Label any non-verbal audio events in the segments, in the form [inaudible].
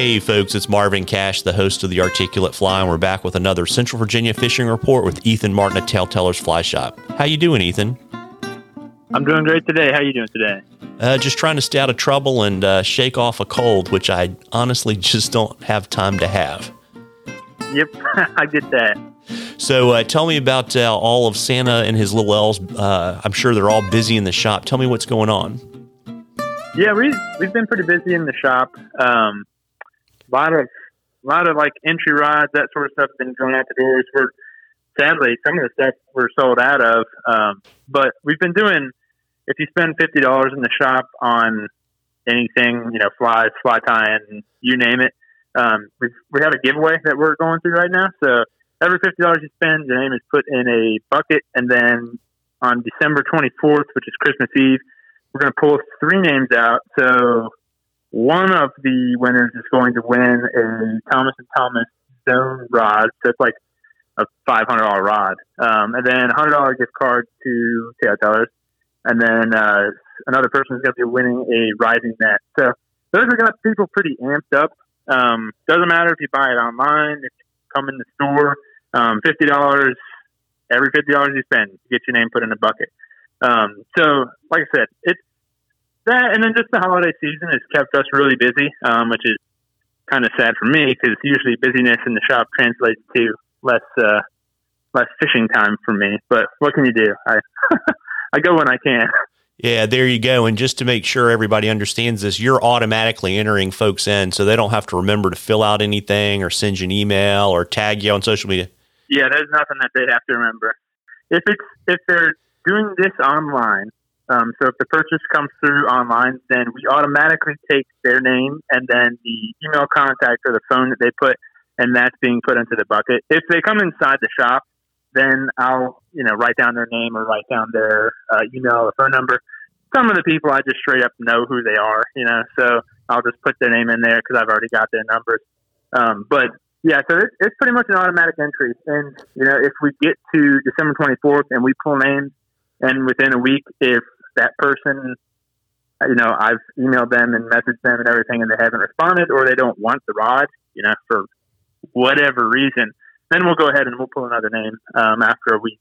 Hey, folks, it's Marvin Cash, the host of The Articulate Fly, and we're back with another Central Virginia fishing report with Ethan Martin at TaleTellers Fly Shop. How you doing, Ethan? I'm doing great today. How you doing today? Uh, just trying to stay out of trouble and uh, shake off a cold, which I honestly [laughs] just don't have time to have. Yep, [laughs] I get that. So uh, tell me about uh, all of Santa and his little elves. Uh, I'm sure they're all busy in the shop. Tell me what's going on. Yeah, we we've been pretty busy in the shop. Um, a lot of a lot of like entry rods, that sort of stuff, been going out the doors. We're sadly some of the stuff we're sold out of, um, but we've been doing. If you spend fifty dollars in the shop on anything, you know, flies, fly tying, you name it, um, we we have a giveaway that we're going through right now. So every fifty dollars you spend, your name is put in a bucket, and then on December twenty fourth, which is Christmas Eve, we're going to pull three names out. So one of the winners is going to win a Thomas and Thomas Zone rod. So it's like a five hundred dollar rod, um, and then a hundred dollar gift card to TaleTellers, and then uh, another person is going to be winning a rising net. So those are got people pretty amped up. Um, doesn't matter if you buy it online, if you come in the store, um, fifty dollars every fifty dollars you spend, get your name put in a bucket. Um, so, like I said, it's that, and then just the holiday season has kept us really busy, um, which is kind of sad for me because usually busyness in the shop translates to less uh, less fishing time for me. But what can you do? I [laughs] I go when I can. Yeah, there you go. And just to make sure everybody understands this, you're automatically entering folks in so they don't have to remember to fill out anything or send you an email or tag you on social media. Yeah, there's nothing that they have to remember. If it's if they're doing this online, um, so if the purchase comes through online, then we automatically take their name and then the email contact or the phone that they put, and that's being put into the bucket. If they come inside the shop, then I'll you know write down their name or write down their uh, email or phone number. Some of the people I just straight up know who they are, you know, so I'll just put their name in there because I've already got their numbers. Um, but yeah, so it's, it's pretty much an automatic entry. And you know, if we get to December 24th and we pull names, and within a week, if that person, you know, I've emailed them and messaged them and everything, and they haven't responded, or they don't want the rod, you know, for whatever reason, then we'll go ahead and we'll pull another name um, after a week.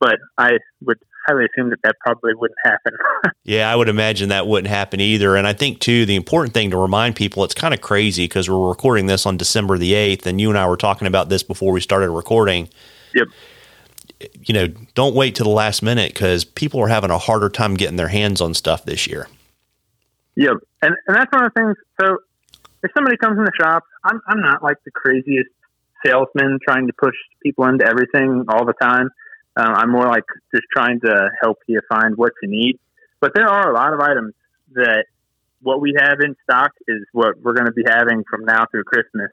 But I would highly assume that that probably wouldn't happen. [laughs] yeah, I would imagine that wouldn't happen either. And I think too, the important thing to remind people, it's kind of crazy because we're recording this on December the eighth, and you and I were talking about this before we started recording. Yep. You know, don't wait to the last minute because people are having a harder time getting their hands on stuff this year. Yep, and and that's one of the things. So, if somebody comes in the shop, I'm I'm not like the craziest salesman trying to push people into everything all the time. Um, I'm more like just trying to help you find what you need. But there are a lot of items that what we have in stock is what we're going to be having from now through Christmas.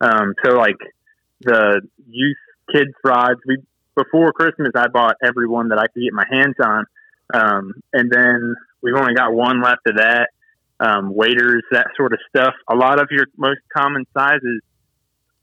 Um, so like the youth kids rods, we before Christmas I bought every one that I could get my hands on, um, and then we've only got one left of that. Um, waders, that sort of stuff. A lot of your most common sizes,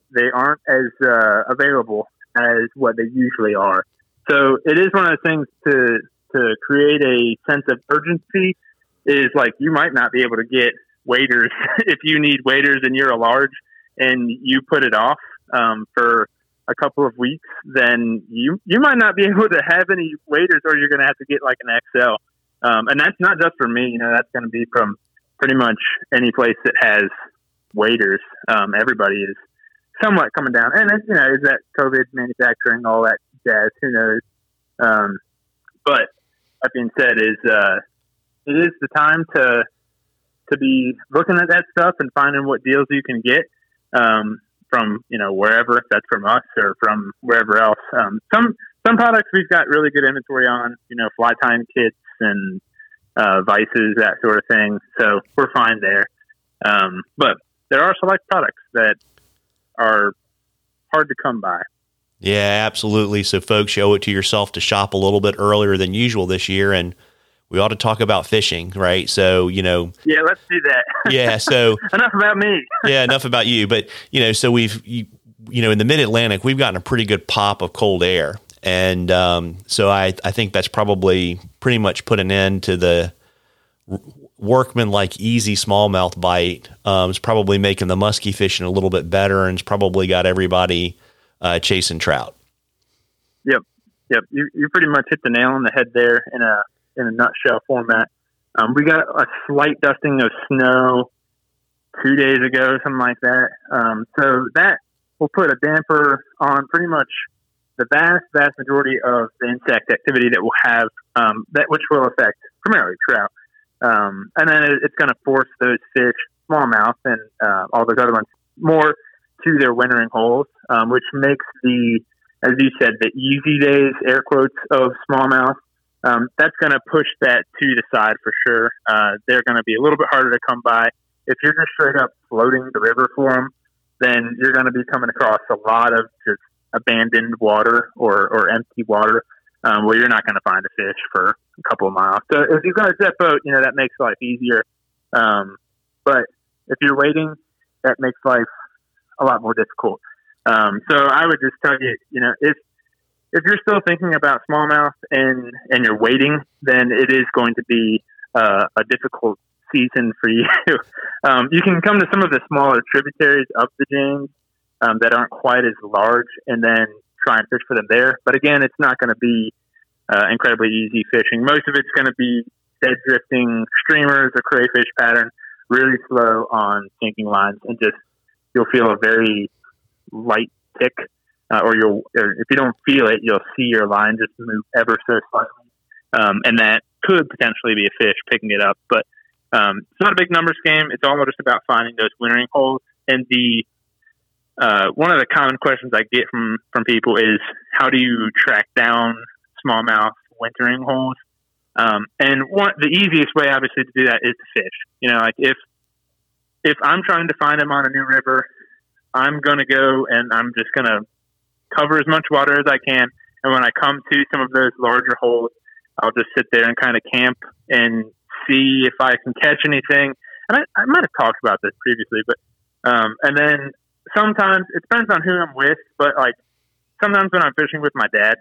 they aren't as uh, available as what they usually are. So it is one of the things to to create a sense of urgency. Is like you might not be able to get waiters [laughs] if you need waiters and you're a large and you put it off um, for a couple of weeks, then you you might not be [laughs] able to have any waiters, or you're going to have to get like an XL. Um, and that's not just for me. You know, that's going to be from pretty much any place that has waiters. Um, everybody is somewhat coming down, and you know, is that COVID manufacturing all that jazz? Who knows? Um, but that being said, is uh, it is the time to to be looking at that stuff and finding what deals you can get um, from you know wherever if that's from us or from wherever else. Um, some some products we've got really good inventory on, you know, fly time kits and uh, vices, that sort of thing. So we're fine there. Um, but there are select products that are hard to come by. Yeah, absolutely. So, folks, owe it to yourself to shop a little bit earlier than usual this year. And we ought to talk about fishing, right? So, you know. Yeah, let's do that. [laughs] yeah. So, enough about me. [laughs] yeah, enough about you. But, you know, so we've, you, you know, in the mid Atlantic, we've gotten a pretty good pop of cold air. And um, so I, I think that's probably pretty much put an end to the workman like easy smallmouth bite um, is probably making the musky fishing a little bit better and it's probably got everybody uh, chasing trout. Yep, yep. You, you pretty much hit the nail on the head there in a in a nutshell format. Um, we got a slight dusting of snow two days ago, something like that. Um, so that will put a damper on pretty much the vast, vast majority of the insect activity that we'll have, um, that which will affect primarily trout. Um, and then it, it's going to force those fish, smallmouth, and uh, all those other ones more to their wintering holes, um, which makes the, as you said, the easy days, air quotes, of smallmouth. Um, that's going to push that to the side for sure. Uh, they're going to be a little bit harder to come by. If you're just straight up floating the river for them, then you're going to be coming across a lot of just abandoned water or, or empty water um, where you're not going to find a fish for a couple of miles. So if you've got a jet boat, you know, that makes life easier. Um, but if you're waiting, that makes life a lot more difficult. Um, so I would just tell you, you know, if if you're still thinking about smallmouth and and you're waiting, then it is going to be uh, a difficult season for [laughs] you. um, you can come to some of the smaller tributaries of the James um, that aren't quite as large, and then try and fish for them there. But again, it's not going to be uh, incredibly easy fishing. Most of it's going to be dead drifting streamers or crayfish pattern, really slow on sinking lines, and just you'll feel a very light tick, uh, or you'll or if you don't feel it, you'll see your line just move ever so slightly, um, and that could potentially be a fish picking it up. But um, it's not a big numbers game. It's all just about finding those wintering holes. And the uh, one of the common questions I get from from people is how do you track down smallmouth wintering holes? Um, and one the easiest way, obviously, to do that is to fish. You know, like if if I'm trying to find them on a new river, I'm going to go and I'm just going to cover as much water as I can. And when I come to some of those larger holes, I'll just sit there and kind of camp and see if I can catch anything. And I, I might have talked about this previously, but um, and then sometimes it depends on who I'm with, but like sometimes when I'm fishing with my dad,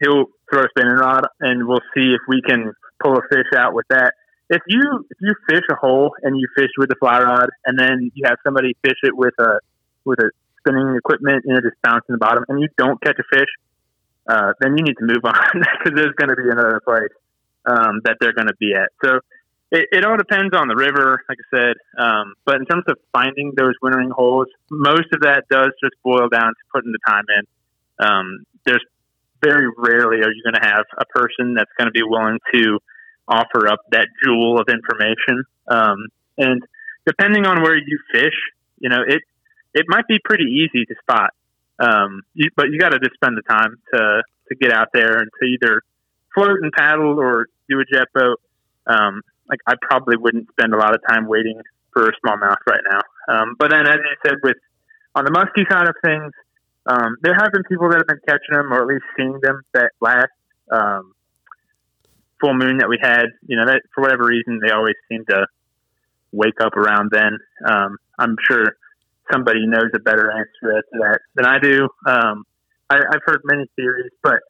he'll throw a spinning rod and we'll see if we can pull a fish out with that. If you if you fish a hole and you fish with the fly rod and then you have somebody fish it with a with a spinning equipment, you know, just bouncing the bottom, and you don't catch a fish, uh, then you need to move [laughs] on because there's going to be another place um, that they're going to be at. So it, it, all depends on the river, like I said. Um, but in terms of finding those wintering holes, most of that does just boil down to putting the time in. Um, there's very rarely are you going to have a person that's going to be willing to offer up that jewel of information. Um, and depending on where you fish, you know, it it might be pretty easy to spot. Um, you, but you got to just spend the time to to get out there and to either float and paddle or do a jet boat. Um, like I probably wouldn't spend a lot of time waiting for a smallmouth right now. Um, but then, as you said, with on the musky side of things, um, there have been people that have been catching them or at least seeing them that last um, full moon that we had. You know, that for whatever reason they always seem to wake up around then. Um, I'm sure somebody knows a better answer to that than I do. Um, I, I've heard many theories, but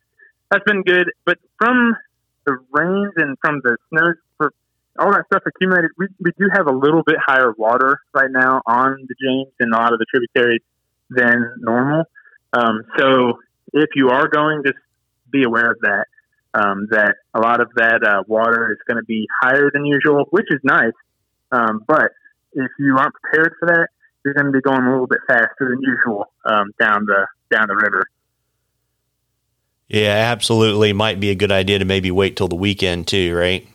that's been good. But from the rains and from the snows for all that stuff accumulated, we, we do have a little bit higher water right now on the James and a lot of the tributaries than normal. Um, so if you are going, just be aware of that. Um, that a lot of that uh, water is going to be higher than usual, which is nice. Um, but if you aren't prepared for that, you're going to be going a little bit faster than usual um, down the down the river. Yeah, absolutely. Might be a good idea to maybe wait till the weekend too, right?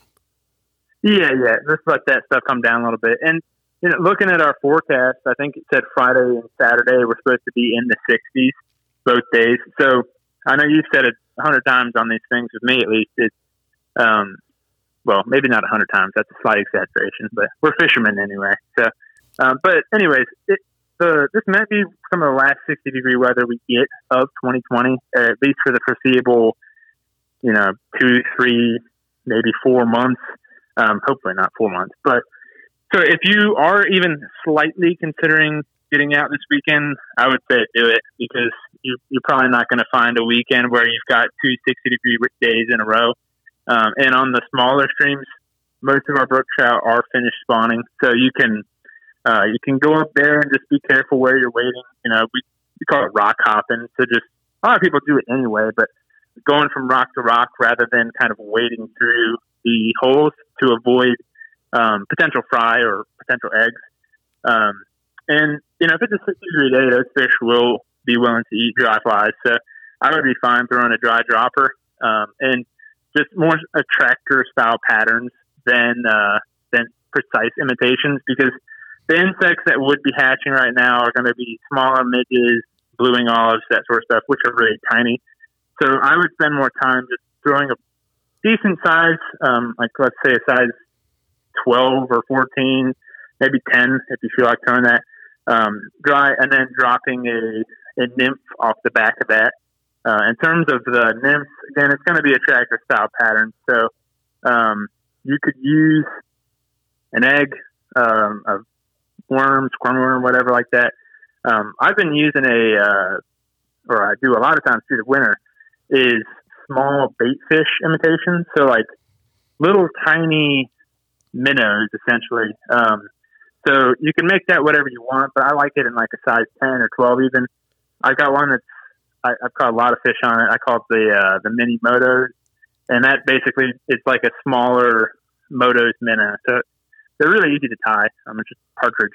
Yeah, yeah. Just let that stuff come down a little bit. And you know, looking at our forecast, I think it said Friday and Saturday we're supposed to be in the 60s both days. So I know you've said it a hundred times on these things with me at least. It's um, well, maybe not a hundred times. That's a slight exaggeration, but we're fishermen anyway. So, um, but anyways, it, the this might be some of the last 60 degree weather we get of 2020, at least for the foreseeable, you know, two, three, maybe four months. Um, hopefully not four months, but so if you are even slightly considering getting out this weekend, I would say do it because you, you're probably not going to find a weekend where you've got two 60 degree days in a row. Um, and on the smaller streams, most of our brook trout are finished spawning, so you can uh, you can go up there and just be careful where you're waiting. You know, we, we call it rock hopping. So just a lot of people do it anyway, but going from rock to rock rather than kind of wading through the holes to avoid um, potential fry or potential eggs. Um, and you know, if it's a 60 degree day, those fish will be willing to eat dry flies. So I would be fine throwing a dry dropper um, and just more attractor style patterns than uh, than precise imitations because the insects that would be hatching right now are going to be smaller midges, blue wing olives, that sort of stuff, which are really tiny. So I would spend more time just throwing a decent size, um, like let's say a size 12 or 14, maybe 10 if you feel like throwing that um, dry, and then dropping a, a nymph off the back of that. Uh, in terms of the nymphs, again, it's going to be a tractor style pattern. So um, you could use an egg, um, a worm, squirm worm, whatever like that. Um, I've been using a, uh, or I do a lot of times through the winter, is small bait fish imitations. So like little tiny minnows, essentially. Um, so you can make that whatever you want, but I like it in like a size ten or twelve even. I've got one that's I, have caught a lot of fish on it. I call it the uh, the mini motos, and that basically it's like a smaller motos minnow. So they're really easy to tie. Um, just partridge,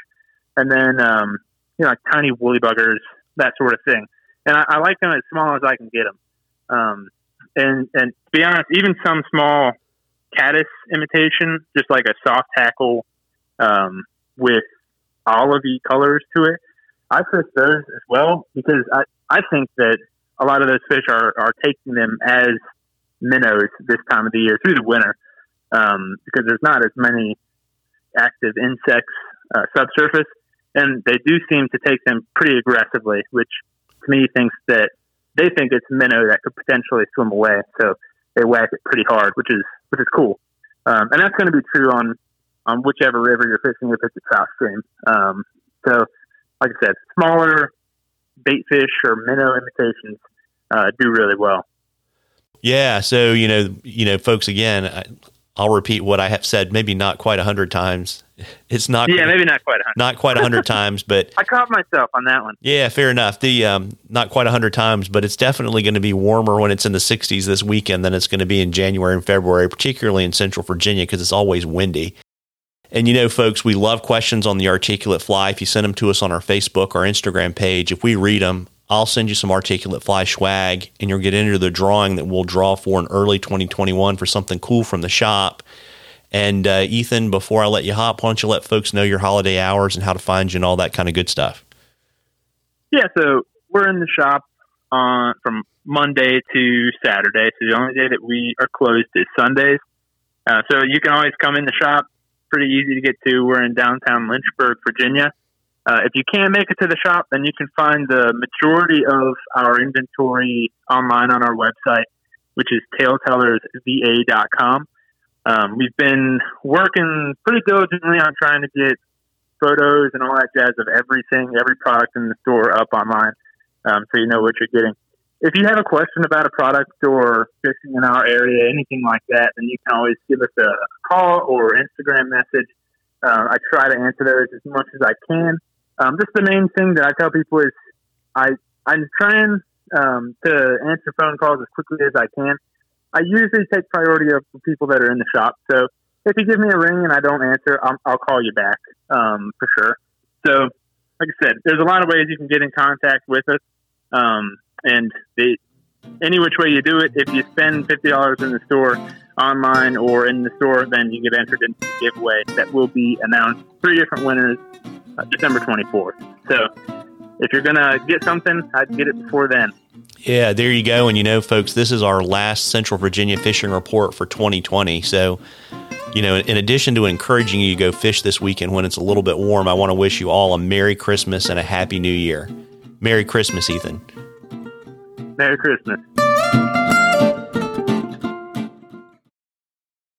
and then um, you know like tiny woolly buggers, that sort of thing. And I, I like them as small as I can get them. Um, and and to be honest, even some small caddis imitation, just like a soft tackle um, with olivey colors to it, I fish those as well because I, I think that a lot of those fish are, are taking them as minnows this time of the year through the winter um, because there's not as many active insects uh, subsurface, and they do seem to take them pretty aggressively, which to me thinks that they think it's minnow that could potentially swim away. So they whack it pretty hard, which is which is cool. Um, and that's going to be true on on whichever river you're fishing if it's a trout stream. Um, so, like I said, smaller bait fish or minnow imitations uh, do really well. Yeah. So you know, you know, folks. Again, I, I'll repeat what I have said, maybe not quite a hundred times. [laughs] It's not. Yeah, maybe not quite a hundred. Not quite a hundred times, but [laughs] I caught myself on that one. Yeah, fair enough. The um, not quite a hundred times, but it's definitely going to be warmer when it's in the 60s this weekend than it's going to be in January and February, particularly in Central Virginia because it's always windy. And you know, folks, we love questions on the articulate fly. If you send them to us on our Facebook or Instagram page, if we read them, I'll send you some articulate fly swag and you'll get into the drawing that we'll draw for in early 2021 for something cool from the shop. And uh, Ethan, before I let you hop, why don't you let folks know your holiday hours and how to find you and all that kind of good stuff? Yeah, so we're in the shop on from Monday to Saturday. So the only day that we are closed is Sundays. Uh, so you can always come in the shop. Pretty easy to get to. We're in downtown Lynchburg, Virginia. Uh, if you can't make it to the shop, then you can find the majority of our inventory online on our website, which is taletellersva.com. Um, we've been working pretty diligently on trying to get photos and all that jazz of everything, every product in the store up online, um, so you know what you're getting. If you have a question about a product or fishing in our area, anything like that, then you can always give us a call or Instagram message. Uh, I try to answer those as much as I can. Um, just the main thing that I tell people is I I'm trying um, to answer phone calls as quickly as I can. I usually take priority of people that are in the shop. So if you give me a ring and I don't answer, I'll, I'll call you back um, for sure. So, like I said, there's a lot of ways you can get in contact with us, um, and the, any which way you do it, if you spend fifty dollars in the store, online or in the store, then you get entered into the giveaway that will be announced. Three different winners uh, December 24th. So if you're going to get something, I'd get it before then. Yeah, there you go. And you know, folks, this is our last Central Virginia fishing report for 2020. So, you know, in addition to encouraging you to go fish this weekend when it's a little bit warm, I want to wish you all a Merry Christmas and a Happy New Year. Merry Christmas, Ethan. Merry Christmas.